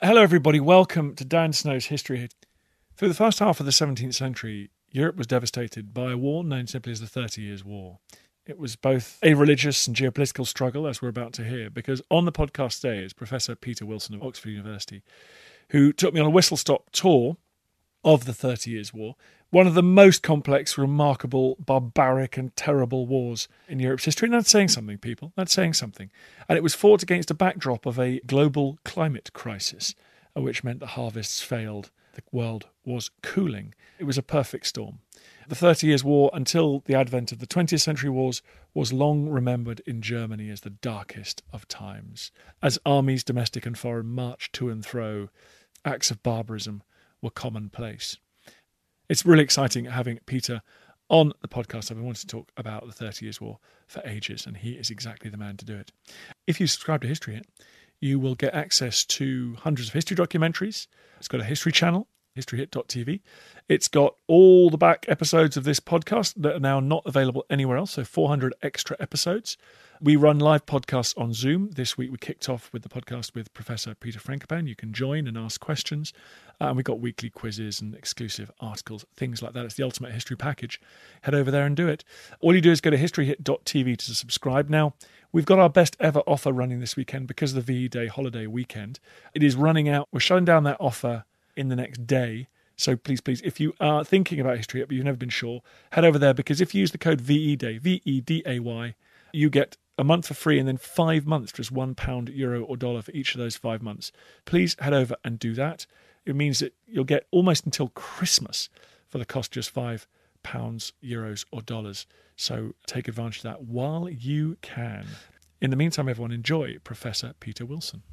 Hello, everybody. Welcome to Dan Snow's History. Through the first half of the 17th century, Europe was devastated by a war known simply as the Thirty Years' War. It was both a religious and geopolitical struggle, as we're about to hear, because on the podcast today is Professor Peter Wilson of Oxford University, who took me on a whistle stop tour of the Thirty Years' War, one of the most complex, remarkable, barbaric, and terrible wars in Europe's history. And that's saying something, people. That's saying something. And it was fought against a backdrop of a global climate crisis, uh, which meant the harvests failed. The world was cooling. It was a perfect storm. The Thirty Years' War, until the advent of the 20th century wars, was long remembered in Germany as the darkest of times. As armies, domestic and foreign, marched to and fro, acts of barbarism were commonplace. It's really exciting having Peter on the podcast. I've been wanting to talk about the Thirty Years' War for ages, and he is exactly the man to do it. If you subscribe to History Hit, you will get access to hundreds of history documentaries. It's got a history channel, historyhit.tv. It's got all the back episodes of this podcast that are now not available anywhere else, so 400 extra episodes. We run live podcasts on Zoom. This week we kicked off with the podcast with Professor Peter Frankopan. You can join and ask questions. Uh, and we've got weekly quizzes and exclusive articles, things like that. It's the ultimate history package. Head over there and do it. All you do is go to historyhit.tv to subscribe. Now, we've got our best ever offer running this weekend because of the VE Day holiday weekend. It is running out. We're shutting down that offer in the next day. So please, please, if you are thinking about history but you've never been sure, head over there because if you use the code VEDAY, V E D A Y, you get a month for free and then five months, just one pound, euro, or dollar for each of those five months. Please head over and do that. It means that you'll get almost until Christmas for the cost just five pounds, euros, or dollars. So take advantage of that while you can. In the meantime, everyone enjoy Professor Peter Wilson.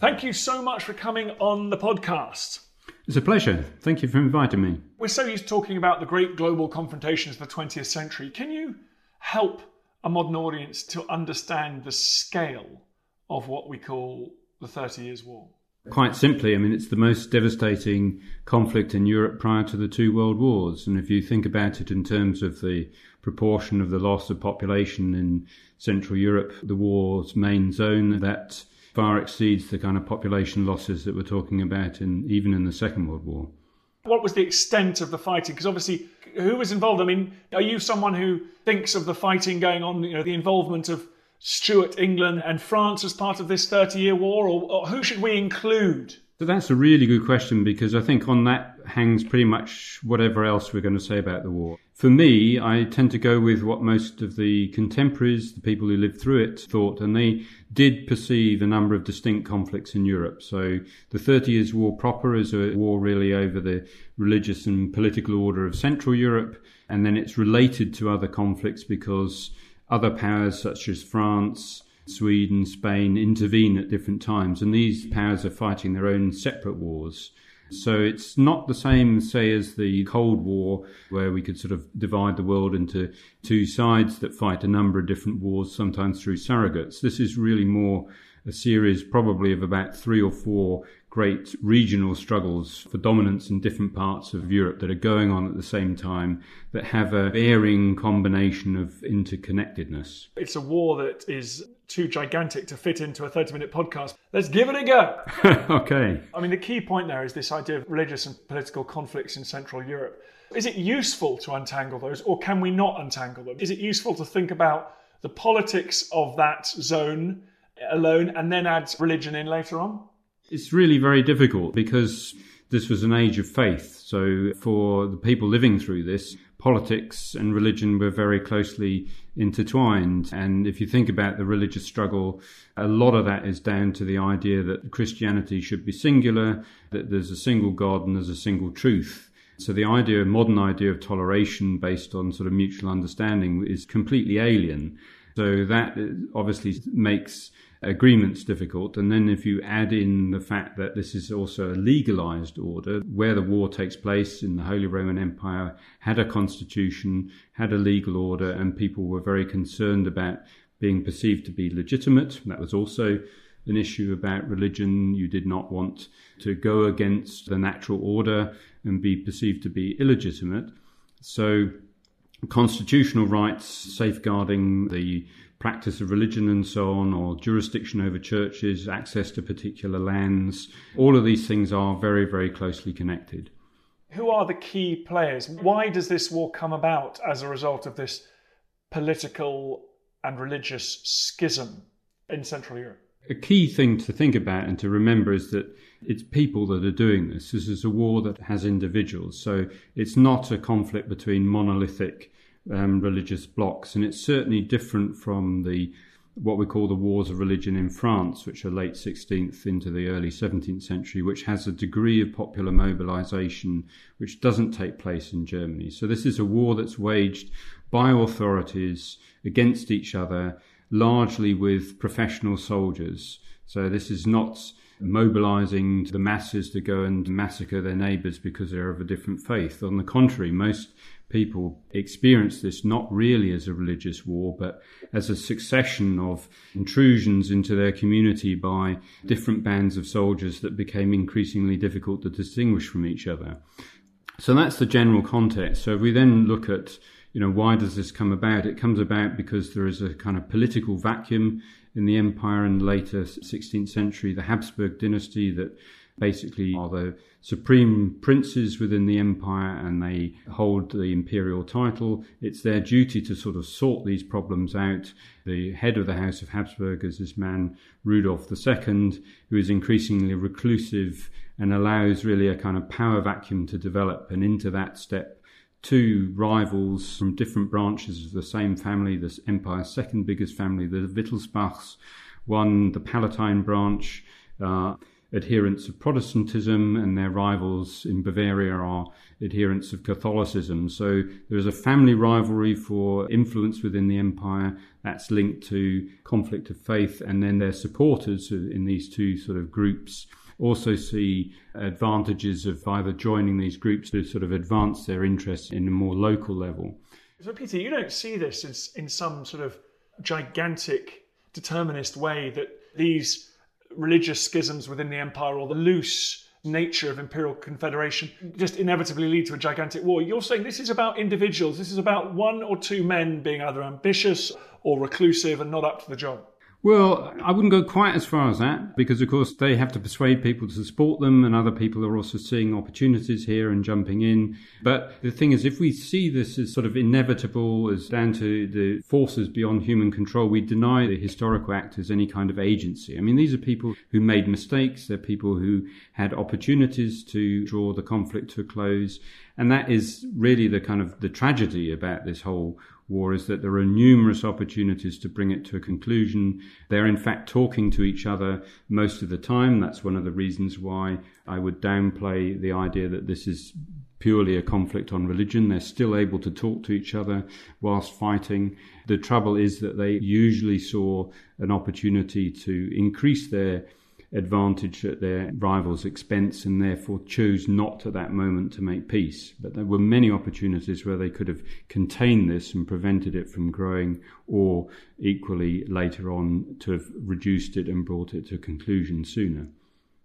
Thank you so much for coming on the podcast. It's a pleasure. Thank you for inviting me. We're so used to talking about the great global confrontations of the 20th century. Can you help a modern audience to understand the scale of what we call the Thirty Years' War? Quite simply, I mean, it's the most devastating conflict in Europe prior to the two world wars. And if you think about it in terms of the proportion of the loss of population in Central Europe, the war's main zone, that far exceeds the kind of population losses that we're talking about in even in the Second World War. What was the extent of the fighting? Because obviously, who was involved? I mean, are you someone who thinks of the fighting going on, you know, the involvement of Stuart, England, and France as part of this 30 year war, or, or who should we include? So that's a really good question because I think on that hangs pretty much whatever else we're going to say about the war. For me, I tend to go with what most of the contemporaries, the people who lived through it, thought, and they did perceive a number of distinct conflicts in Europe. So the Thirty Years' War proper is a war really over the religious and political order of Central Europe, and then it's related to other conflicts because other powers such as France, Sweden, Spain intervene at different times, and these powers are fighting their own separate wars. So it's not the same, say, as the Cold War, where we could sort of divide the world into two sides that fight a number of different wars, sometimes through surrogates. This is really more a series probably of about three or four great regional struggles for dominance in different parts of Europe that are going on at the same time that have a varying combination of interconnectedness. It's a war that is too gigantic to fit into a 30 minute podcast. Let's give it a go. okay. I mean, the key point there is this idea of religious and political conflicts in Central Europe. Is it useful to untangle those, or can we not untangle them? Is it useful to think about the politics of that zone alone and then add religion in later on? It's really very difficult because this was an age of faith. So, for the people living through this, politics and religion were very closely intertwined. And if you think about the religious struggle, a lot of that is down to the idea that Christianity should be singular, that there's a single God and there's a single truth. So the idea, modern idea of toleration based on sort of mutual understanding is completely alien. So that uh, obviously makes agreements difficult. And then if you add in the fact that this is also a legalized order, where the war takes place in the Holy Roman Empire, had a constitution, had a legal order, and people were very concerned about being perceived to be legitimate. That was also an issue about religion. You did not want to go against the natural order and be perceived to be illegitimate. So, constitutional rights safeguarding the practice of religion and so on, or jurisdiction over churches, access to particular lands. All of these things are very, very closely connected. Who are the key players? Why does this war come about as a result of this political and religious schism in Central Europe? A key thing to think about and to remember is that it's people that are doing this. This is a war that has individuals. So it's not a conflict between monolithic um, religious blocs, and it's certainly different from the what we call the wars of religion in France, which are late 16th into the early 17th century, which has a degree of popular mobilization which doesn't take place in Germany. So this is a war that's waged by authorities against each other, largely with professional soldiers. So this is not mobilizing the masses to go and massacre their neighbors because they're of a different faith. On the contrary, most people experience this not really as a religious war, but as a succession of intrusions into their community by different bands of soldiers that became increasingly difficult to distinguish from each other. So that's the general context. So if we then look at you know, why does this come about? It comes about because there is a kind of political vacuum in the empire in the later 16th century, the Habsburg dynasty that basically are the supreme princes within the empire and they hold the imperial title. It's their duty to sort of sort these problems out. The head of the House of Habsburg is this man, Rudolf II, who is increasingly reclusive and allows really a kind of power vacuum to develop. And into that step two rivals from different branches of the same family, the empire's second biggest family, the Wittelsbachs, one, the Palatine branch, uh, adherents of Protestantism, and their rivals in Bavaria are adherents of Catholicism. So there is a family rivalry for influence within the empire that's linked to conflict of faith, and then their supporters in these two sort of groups also see advantages of either joining these groups to sort of advance their interests in a more local level. So, Peter, you don't see this as in some sort of gigantic determinist way that these religious schisms within the empire or the loose nature of imperial confederation just inevitably lead to a gigantic war. You're saying this is about individuals, this is about one or two men being either ambitious or reclusive and not up to the job. Well, I wouldn't go quite as far as that because, of course, they have to persuade people to support them, and other people are also seeing opportunities here and jumping in. But the thing is, if we see this as sort of inevitable, as down to the forces beyond human control, we deny the historical actors any kind of agency. I mean, these are people who made mistakes, they're people who had opportunities to draw the conflict to a close. And that is really the kind of the tragedy about this whole war is that there are numerous opportunities to bring it to a conclusion. They're in fact talking to each other most of the time. That's one of the reasons why I would downplay the idea that this is purely a conflict on religion. They're still able to talk to each other whilst fighting. The trouble is that they usually saw an opportunity to increase their advantage at their rivals' expense and therefore chose not at that moment to make peace. But there were many opportunities where they could have contained this and prevented it from growing, or equally later on to have reduced it and brought it to a conclusion sooner.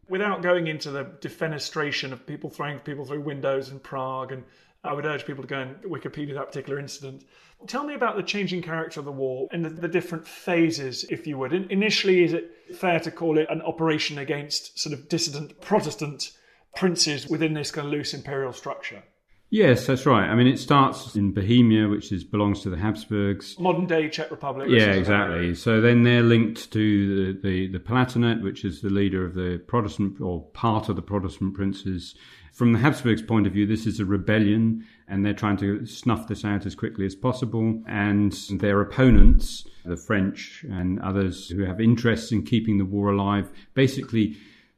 Without going into the defenestration of people throwing people through windows in Prague, and I would urge people to go and Wikipedia that particular incident. Tell me about the changing character of the war and the, the different phases, if you would. In, initially, is it fair to call it an operation against sort of dissident Protestant princes within this kind of loose imperial structure? Yes, that's right. I mean, it starts in Bohemia, which is belongs to the Habsburgs. Modern day Czech Republic. Yeah, exactly. So then they're linked to the, the, the Palatinate, which is the leader of the Protestant or part of the Protestant princes. From the Habsburgs' point of view, this is a rebellion, and they're trying to snuff this out as quickly as possible. And their opponents, the French and others who have interests in keeping the war alive, basically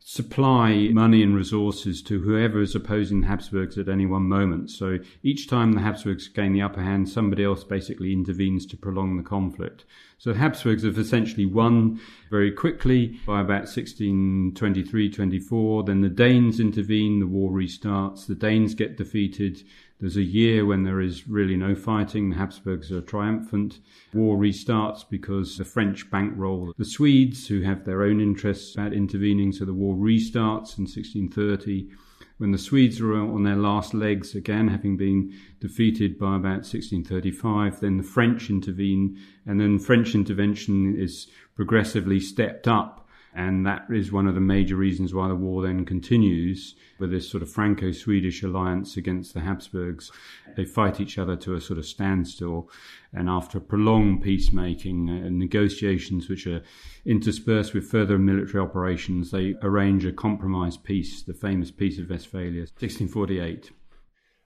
supply money and resources to whoever is opposing the Habsburgs at any one moment. So each time the Habsburgs gain the upper hand, somebody else basically intervenes to prolong the conflict. So the Habsburgs have essentially won very quickly by about 1623 24. Then the Danes intervene, the war restarts, the Danes get defeated. There's a year when there is really no fighting. The Habsburgs are triumphant. War restarts because the French bankroll the Swedes, who have their own interests about intervening. So the war restarts in 1630 when the Swedes are on their last legs again, having been defeated by about 1635. Then the French intervene, and then French intervention is progressively stepped up and that is one of the major reasons why the war then continues with this sort of Franco Swedish alliance against the Habsburgs. They fight each other to a sort of standstill. And after prolonged peacemaking and negotiations, which are interspersed with further military operations, they arrange a compromise peace, the famous Peace of Westphalia, 1648.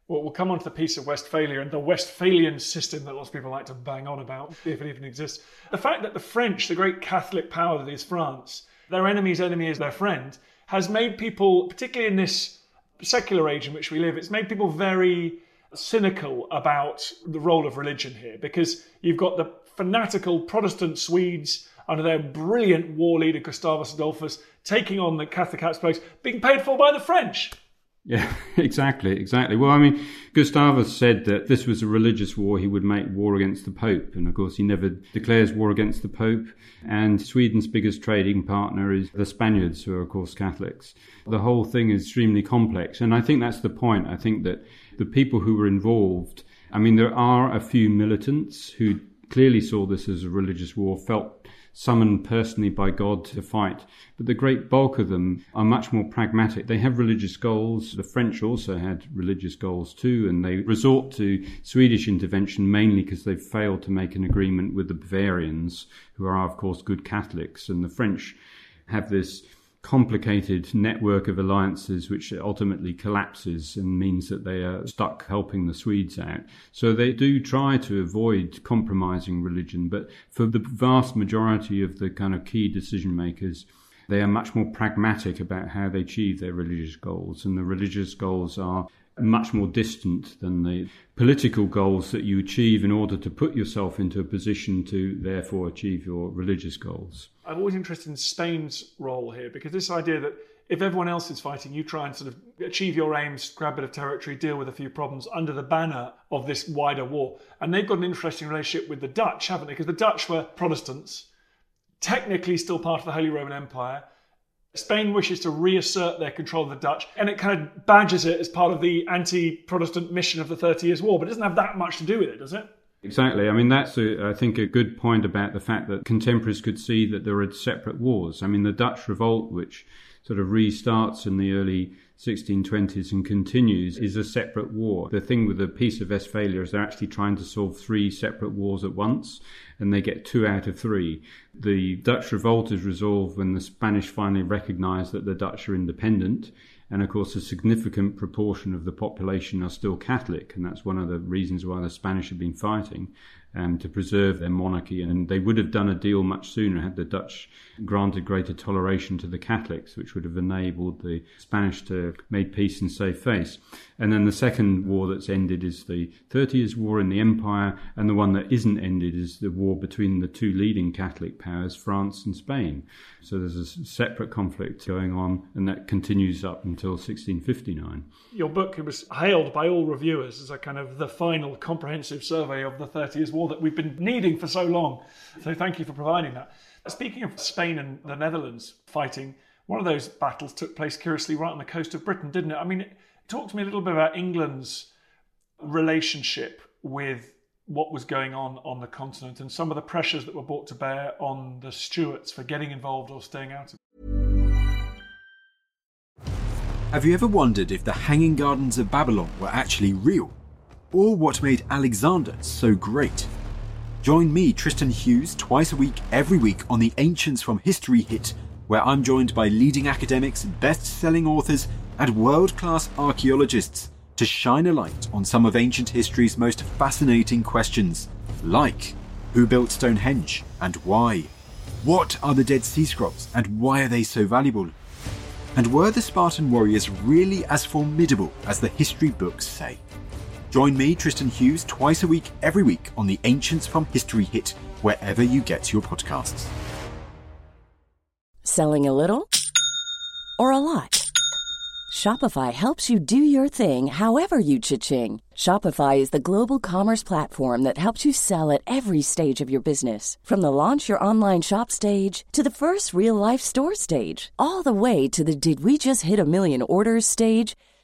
Well, we'll come on to the Peace of Westphalia and the Westphalian system that lots of people like to bang on about, if it even exists. The fact that the French, the great Catholic power that is France, their enemy's enemy is their friend, has made people, particularly in this secular age in which we live, it's made people very cynical about the role of religion here because you've got the fanatical Protestant Swedes under their brilliant war leader Gustavus Adolphus taking on the Catholic Habsburgs, being paid for by the French. Yeah, exactly, exactly. Well, I mean, Gustavus said that this was a religious war. He would make war against the Pope. And of course, he never declares war against the Pope. And Sweden's biggest trading partner is the Spaniards, who are, of course, Catholics. The whole thing is extremely complex. And I think that's the point. I think that the people who were involved, I mean, there are a few militants who clearly saw this as a religious war, felt summoned personally by God to fight. But the great bulk of them are much more pragmatic. They have religious goals. The French also had religious goals too, and they resort to Swedish intervention mainly because they've failed to make an agreement with the Bavarians, who are, of course, good Catholics. And the French have this complicated network of alliances which ultimately collapses and means that they are stuck helping the Swedes out. So they do try to avoid compromising religion, but for the vast majority of the kind of key decision makers, they are much more pragmatic about how they achieve their religious goals, and the religious goals are much more distant than the political goals that you achieve in order to put yourself into a position to therefore achieve your religious goals. I'm always interested in Spain's role here because this idea that if everyone else is fighting, you try and sort of achieve your aims, grab a bit of territory, deal with a few problems under the banner of this wider war. And they've got an interesting relationship with the Dutch, haven't they? Because the Dutch were Protestants, technically still part of the Holy Roman Empire. Spain wishes to reassert their control of the Dutch, and it kind of badges it as part of the anti Protestant mission of the Thirty Years' War, but it doesn't have that much to do with it, does it? Exactly. I mean, that's, a, I think, a good point about the fact that contemporaries could see that there are separate wars. I mean, the Dutch revolt, which sort of restarts in the early 1620s and continues, is a separate war. The thing with the Peace of Westphalia is they're actually trying to solve three separate wars at once, and they get two out of three. The Dutch revolt is resolved when the Spanish finally recognize that the Dutch are independent and of course, a significant proportion of the population are still Catholic, and that's one of the reasons why the Spanish have been fighting. Um, to preserve their monarchy. And they would have done a deal much sooner had the Dutch granted greater toleration to the Catholics, which would have enabled the Spanish to make peace and save face. And then the second war that's ended is the Thirty Years' War in the Empire, and the one that isn't ended is the war between the two leading Catholic powers, France and Spain. So there's a separate conflict going on, and that continues up until 1659. Your book was hailed by all reviewers as a kind of the final comprehensive survey of the Thirty Years' War that we've been needing for so long. So thank you for providing that. Speaking of Spain and the Netherlands fighting, one of those battles took place curiously right on the coast of Britain, didn't it? I mean, talk to me a little bit about England's relationship with what was going on on the continent and some of the pressures that were brought to bear on the Stuarts for getting involved or staying out of Have you ever wondered if the Hanging Gardens of Babylon were actually real? Or what made Alexander so great? Join me, Tristan Hughes, twice a week, every week on the Ancients from History Hit, where I'm joined by leading academics, best selling authors, and world class archaeologists to shine a light on some of ancient history's most fascinating questions, like who built Stonehenge and why? What are the Dead Sea Scrolls and why are they so valuable? And were the Spartan warriors really as formidable as the history books say? Join me, Tristan Hughes, twice a week, every week on the Ancients from History Hit, wherever you get your podcasts. Selling a little or a lot? Shopify helps you do your thing however you cha-ching. Shopify is the global commerce platform that helps you sell at every stage of your business. From the launch your online shop stage to the first real life store stage, all the way to the did we just hit a million orders stage.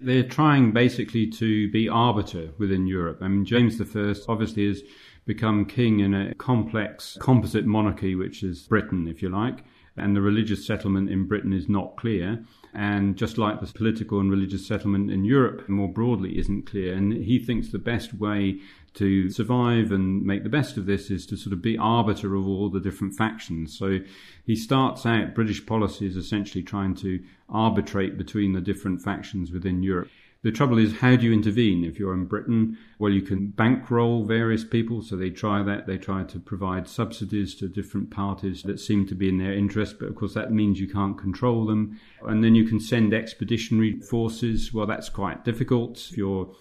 They're trying basically to be arbiter within Europe. I mean, James I obviously has become king in a complex composite monarchy, which is Britain, if you like, and the religious settlement in Britain is not clear. And just like the political and religious settlement in Europe more broadly isn't clear. And he thinks the best way to survive and make the best of this is to sort of be arbiter of all the different factions. So he starts out, British policy is essentially trying to arbitrate between the different factions within Europe. The trouble is, how do you intervene? If you're in Britain, well, you can bankroll various people, so they try that. They try to provide subsidies to different parties that seem to be in their interest, but of course, that means you can't control them. And then you can send expeditionary forces. Well, that's quite difficult. If you're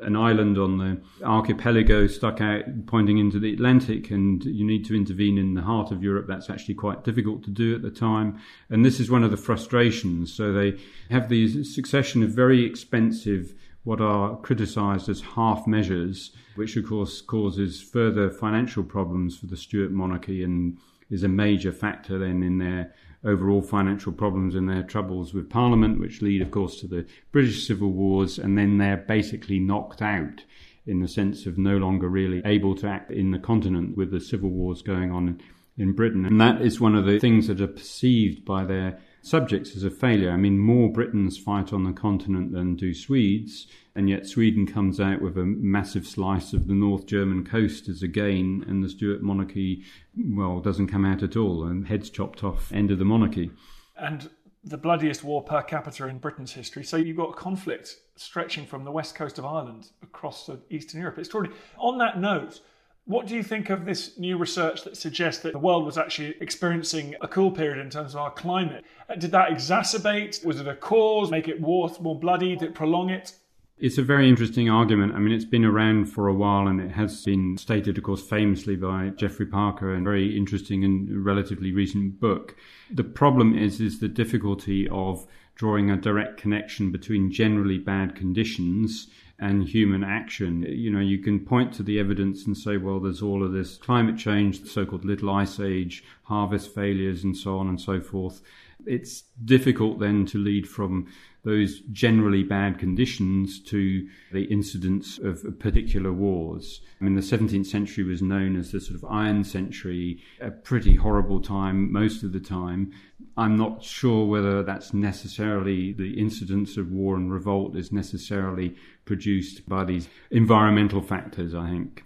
an island on the archipelago stuck out pointing into the Atlantic, and you need to intervene in the heart of Europe. That's actually quite difficult to do at the time. And this is one of the frustrations. So they have these succession of very expensive, what are criticized as half measures, which of course causes further financial problems for the Stuart monarchy and is a major factor then in their overall financial problems and their troubles with Parliament, which lead, of course, to the British Civil Wars, and then they're basically knocked out in the sense of no longer really able to act in the continent with the civil wars going on in Britain. And that is one of the things that are perceived by their subjects as a failure. I mean, more Britons fight on the continent than do Swedes, and yet Sweden comes out with a massive slice of the North German coast as a gain, and the Stuart monarchy, well, doesn't come out at all, and heads chopped off, end of the monarchy. and the bloodiest war per capita in Britain's history. So you've got a conflict stretching from the west coast of Ireland across Eastern Europe. It's extraordinary. On that note, what do you think of this new research that suggests that the world was actually experiencing a cool period in terms of our climate? Uh, Did that exacerbate? Was it a cause? Make it worse, more bloody? Did it prolong it? It's a very interesting argument. I mean, it's been around for a while and it has been stated, of course, famously by Geoffrey Parker in a very interesting and relatively recent book. The problem is, is the difficulty of drawing a direct connection between generally bad conditions and human action. You know, you can point to the evidence and say, well, there's all of this climate change, the so called little ice age, harvest failures, and so on and so forth. It's difficult then to lead from those generally bad conditions to the incidents of particular wars. I mean, the 17th century was known as the sort of Iron Century, a pretty horrible time most of the time. I'm not sure whether that's necessarily the incidence of war and revolt is necessarily produced by these environmental factors, I think.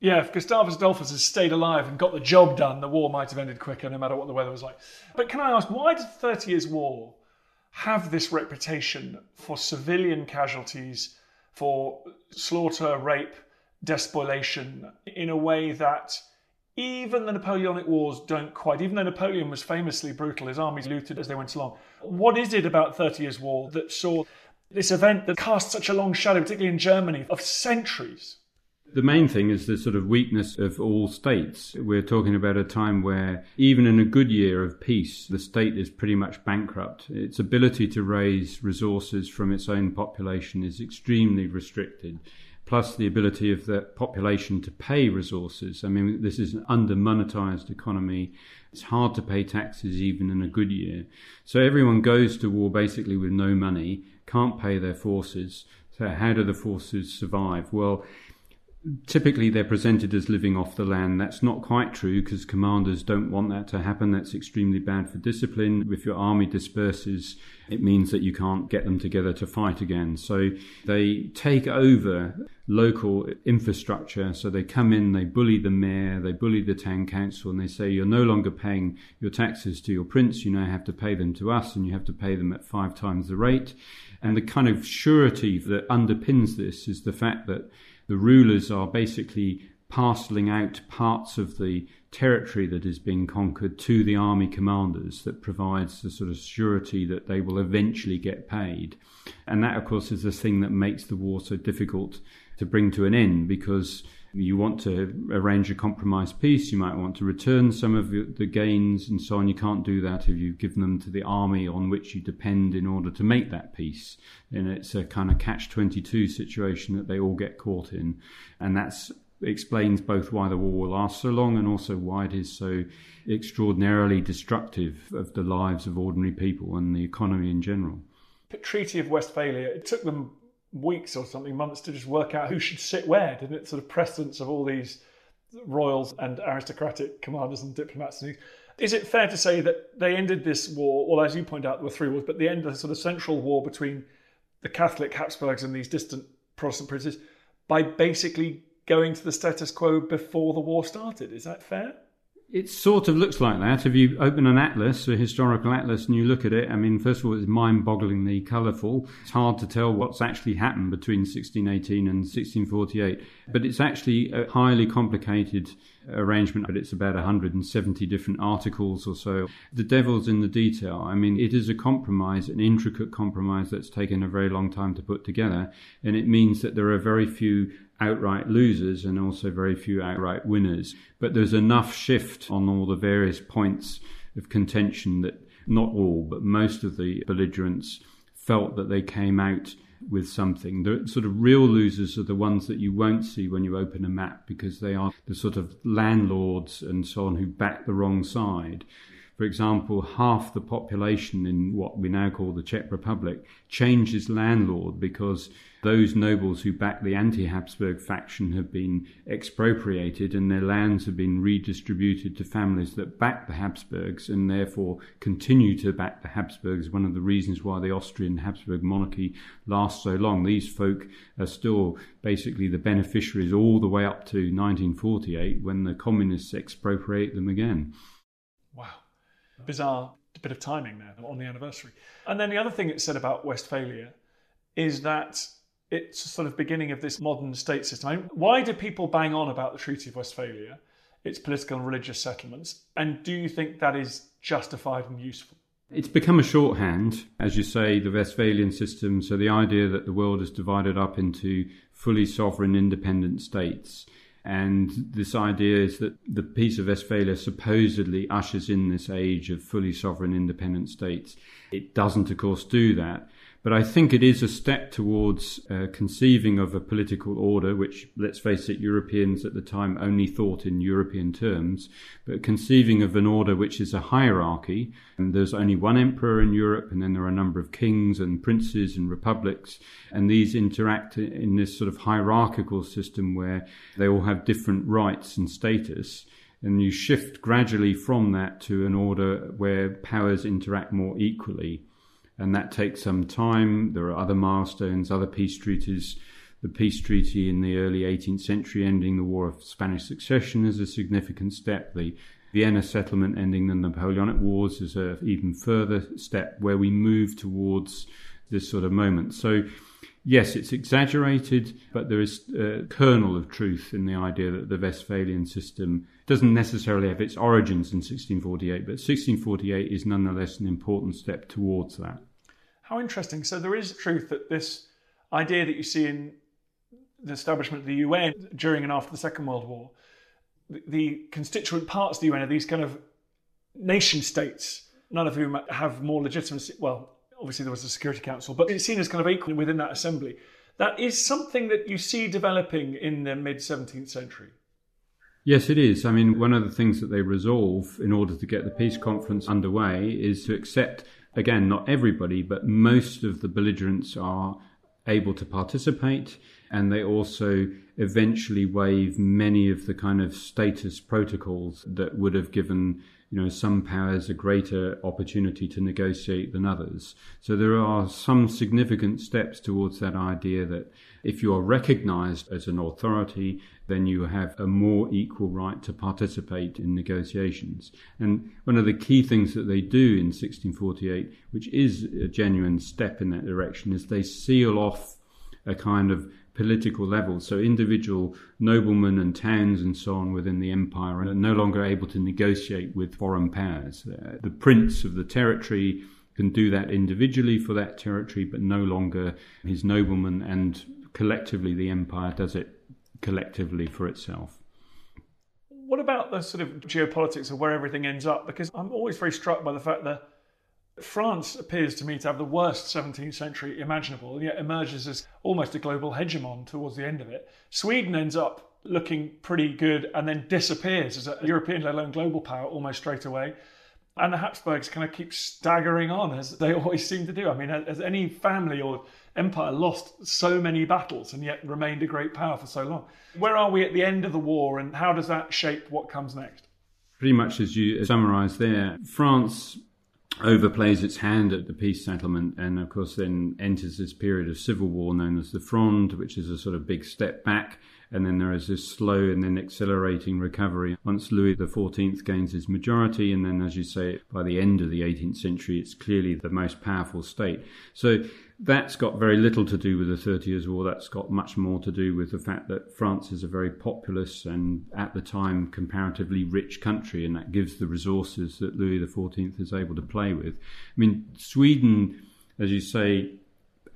Yeah, if Gustavus Adolphus had stayed alive and got the job done, the war might have ended quicker no matter what the weather was like. But can I ask, why did the Thirty Years' War have this reputation for civilian casualties, for slaughter, rape, despoliation, in a way that even the Napoleonic Wars don't quite, even though Napoleon was famously brutal, his armies looted as they went along. What is it about Thirty Years' War that saw this event that cast such a long shadow, particularly in Germany, of centuries? The main thing is the sort of weakness of all states. We're talking about a time where, even in a good year of peace, the state is pretty much bankrupt. Its ability to raise resources from its own population is extremely restricted. Plus, the ability of the population to pay resources. I mean, this is an under monetized economy. It's hard to pay taxes even in a good year. So, everyone goes to war basically with no money, can't pay their forces. So, how do the forces survive? Well, typically they're presented as living off the land. That's not quite true because commanders don't want that to happen. That's extremely bad for discipline. If your army disperses, it means that you can't get them together to fight again. So they take over local infrastructure. So they come in, they bully the mayor, they bully the town council, and they say, You're no longer paying your taxes to your prince, you now have to pay them to us, and you have to pay them at five times the rate. And the kind of surety that underpins this is the fact that the rulers are basically parceling out parts of the territory that is being conquered to the army commanders that provides the sort of surety that they will eventually get paid. And that, of course, is the thing that makes the war so difficult to bring to an end because you want to arrange a compromise peace, you might want to return some of the gains and so on. You can't do that if you've given them to the army on which you depend in order to make that peace. And it's a kind of catch 22 situation that they all get caught in. And that explains both why the war will last so long and also why it is so extraordinarily destructive of the lives of ordinary people and the economy in general. Treaty of Westphalia, it took them weeks or something, months to just work out who should sit where, didn't it? Sort of precedence of all these royals and aristocratic commanders and diplomats. And is it fair to say that they ended this war, well, as you point out, there were three wars, but the end of the sort of central war between the Catholic Habsburgs and these distant Protestant princes by basically going to the status quo before the war started? Is that fair? It sort of looks like that. If you open an atlas, a historical atlas, and you look at it, I mean, first of all, it's mind bogglingly colourful. It's hard to tell what's actually happened between 1618 and 1648, but it's actually a highly complicated arrangement, but it's about 170 different articles or so. The devil's in the detail. I mean, it is a compromise, an intricate compromise that's taken a very long time to put together, and it means that there are very few outright losers and also very few outright winners. But there's enough shift on all the various points of contention that not all, but most of the belligerents felt that they came out with something. The sort of real losers are the ones that you won't see when you open a map because they are the sort of landlords and so on who back the wrong side. For example, half the population in what we now call the Czech Republic changes landlord because those nobles who back the anti Habsburg faction have been expropriated and their lands have been redistributed to families that back the Habsburgs and therefore continue to back the Habsburgs. One of the reasons why the Austrian Habsburg monarchy lasts so long. These folk are still basically the beneficiaries all the way up to 1948 when the communists expropriate them again. Bizarre bit of timing there on the anniversary. And then the other thing it said about Westphalia is that it's sort of beginning of this modern state system. I mean, why do people bang on about the Treaty of Westphalia, its political and religious settlements? And do you think that is justified and useful? It's become a shorthand, as you say, the Westphalian system. So the idea that the world is divided up into fully sovereign, independent states. And this idea is that the Peace of Westphalia supposedly ushers in this age of fully sovereign, independent states. It doesn't, of course, do that. But I think it is a step towards uh, conceiving of a political order, which, let's face it, Europeans at the time only thought in European terms, but conceiving of an order which is a hierarchy. And there's only one emperor in Europe, and then there are a number of kings and princes and republics, and these interact in this sort of hierarchical system where they all have different rights and status and you shift gradually from that to an order where powers interact more equally and that takes some time. There are other milestones, other peace treaties. The peace treaty in the early 18th century ending the War of Spanish Succession is a significant step. The Vienna settlement ending the Napoleonic Wars is an even further step where we move towards this sort of moment. So, yes, it's exaggerated, but there is a kernel of truth in the idea that the Westphalian system doesn't necessarily have its origins in 1648, but 1648 is nonetheless an important step towards that. How interesting. So there is truth that this idea that you see in the establishment of the UN during and after the Second World War, the, constituent parts of the UN are these kind of nation states, none of whom have more legitimacy. Well, obviously there was the Security Council, but it's seen as kind of equal within that assembly. That is something that you see developing in the mid 17th century. Yes, it is. I mean, one of the things that they resolve in order to get the peace conference underway is to accept again, not everybody, but most of the belligerents are able to participate and they also eventually waive many of the kind of status protocols that would have given you know some powers a greater opportunity to negotiate than others so there are some significant steps towards that idea that if you are recognized as an authority then you have a more equal right to participate in negotiations. And one of the key things that they do in 1648, which is a genuine step in that direction, is they seal off a kind of political level. So individual noblemen and towns and so on within the empire are no longer able to negotiate with foreign powers. Uh, the prince of the territory can do that individually for that territory, but no longer his noblemen and collectively the empire does it collectively for itself. What about the sort of geopolitics of where everything ends up? Because I'm always very struck by the fact that France appears to me to have the worst 17th century imaginable, and yet emerges as almost a global hegemon towards the end of it. Sweden ends up looking pretty good and then disappears as a European, let alone global power, almost straight away. And the Habsburgs kind of keep staggering on as they always seem to do. I mean, has any family or empire lost so many battles and yet remained a great power for so long? Where are we at the end of the war and how does that shape what comes next? Pretty much as you summarised there, France overplays its hand at the peace settlement and of course then enters this period of civil war known as the fronde which is a sort of big step back and then there is this slow and then accelerating recovery once Louis XIV gains his majority, and then, as you say, by the end of the 18th century, it's clearly the most powerful state. So that's got very little to do with the Thirty Years' War. That's got much more to do with the fact that France is a very populous and, at the time, comparatively rich country, and that gives the resources that Louis XIV is able to play with. I mean, Sweden, as you say,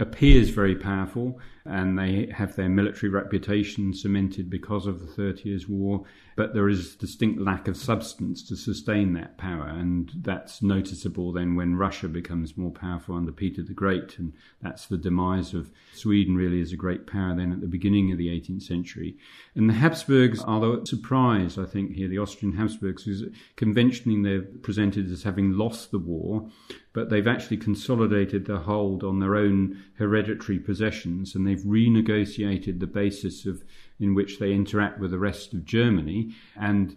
appears very powerful and they have their military reputation cemented because of the Thirty Years' War, but there is distinct lack of substance to sustain that power, and that's noticeable then when Russia becomes more powerful under Peter the Great, and that's the demise of Sweden really as a great power then at the beginning of the 18th century. And the Habsburgs are the surprise, I think, here, the Austrian Habsburgs, conventionally they're presented as having lost the war, but they've actually consolidated their hold on their own hereditary possessions and they've renegotiated the basis of in which they interact with the rest of Germany and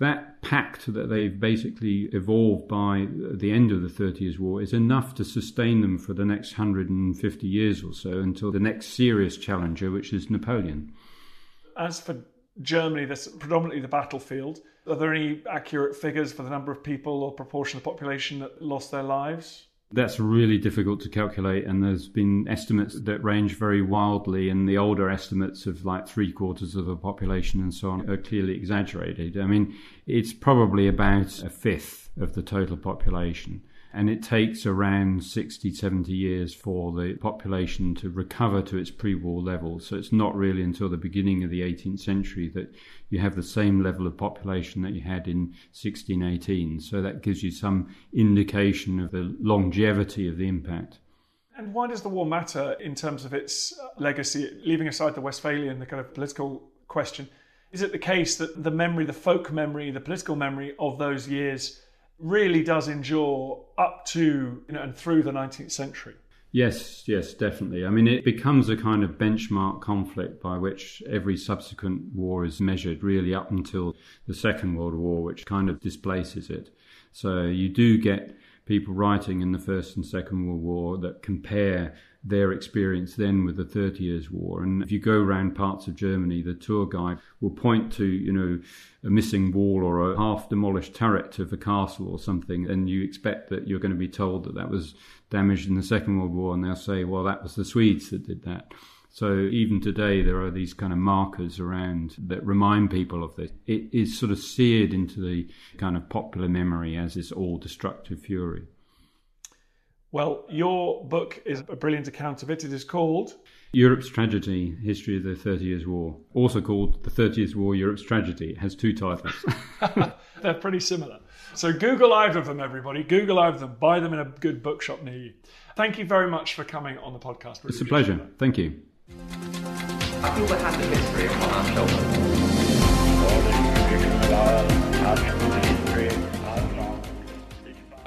that pact that they've basically evolved by the end of the Thirty Years' War is enough to sustain them for the next 150 years or so until the next serious challenger, which is Napoleon. As for Germany, that's predominantly the battlefield. Are there any accurate figures for the number of people or proportion of the population that lost their lives? That's really difficult to calculate, and there's been estimates that range very wildly, and the older estimates of like three quarters of the population and so on are clearly exaggerated. I mean, it's probably about a fifth of the total population. And it takes around 60, 70 years for the population to recover to its pre war level. So it's not really until the beginning of the 18th century that you have the same level of population that you had in 1618. So that gives you some indication of the longevity of the impact. And why does the war matter in terms of its uh, legacy, leaving aside the Westphalian, the kind of political question? Is it the case that the memory, the folk memory, the political memory of those years really does endure up to you know, and through the 19th century? Yes, yes, definitely. I mean, it becomes a kind of benchmark conflict by which every subsequent war is measured, really up until the Second World War, which kind of displaces it. So you do get people writing in the First and Second World War that compare their experience then with the Thirty Years' War. And if you go around parts of Germany, the tour guide will point to, you know, a missing wall or a half demolished turret of a castle or something, and you expect that you're going to be told that that was damaged in the Second World War, and they'll say, well, that was the Swedes that did that. So even today, there are these kind of markers around that remind people of this. It is sort of seared into the kind of popular memory as this all destructive fury. Well, your book is a brilliant account of it. It is called Europe's Tragedy History of the Thirty Years' War, also called The Thirty Years' War Europe's Tragedy. It has two titles. They're pretty similar. So Google either of them, everybody. Google either of them. Buy them in a good bookshop near you. Thank you very much for coming on the podcast. Really it's a pleasure. That. Thank you. I feel the hand of history on our I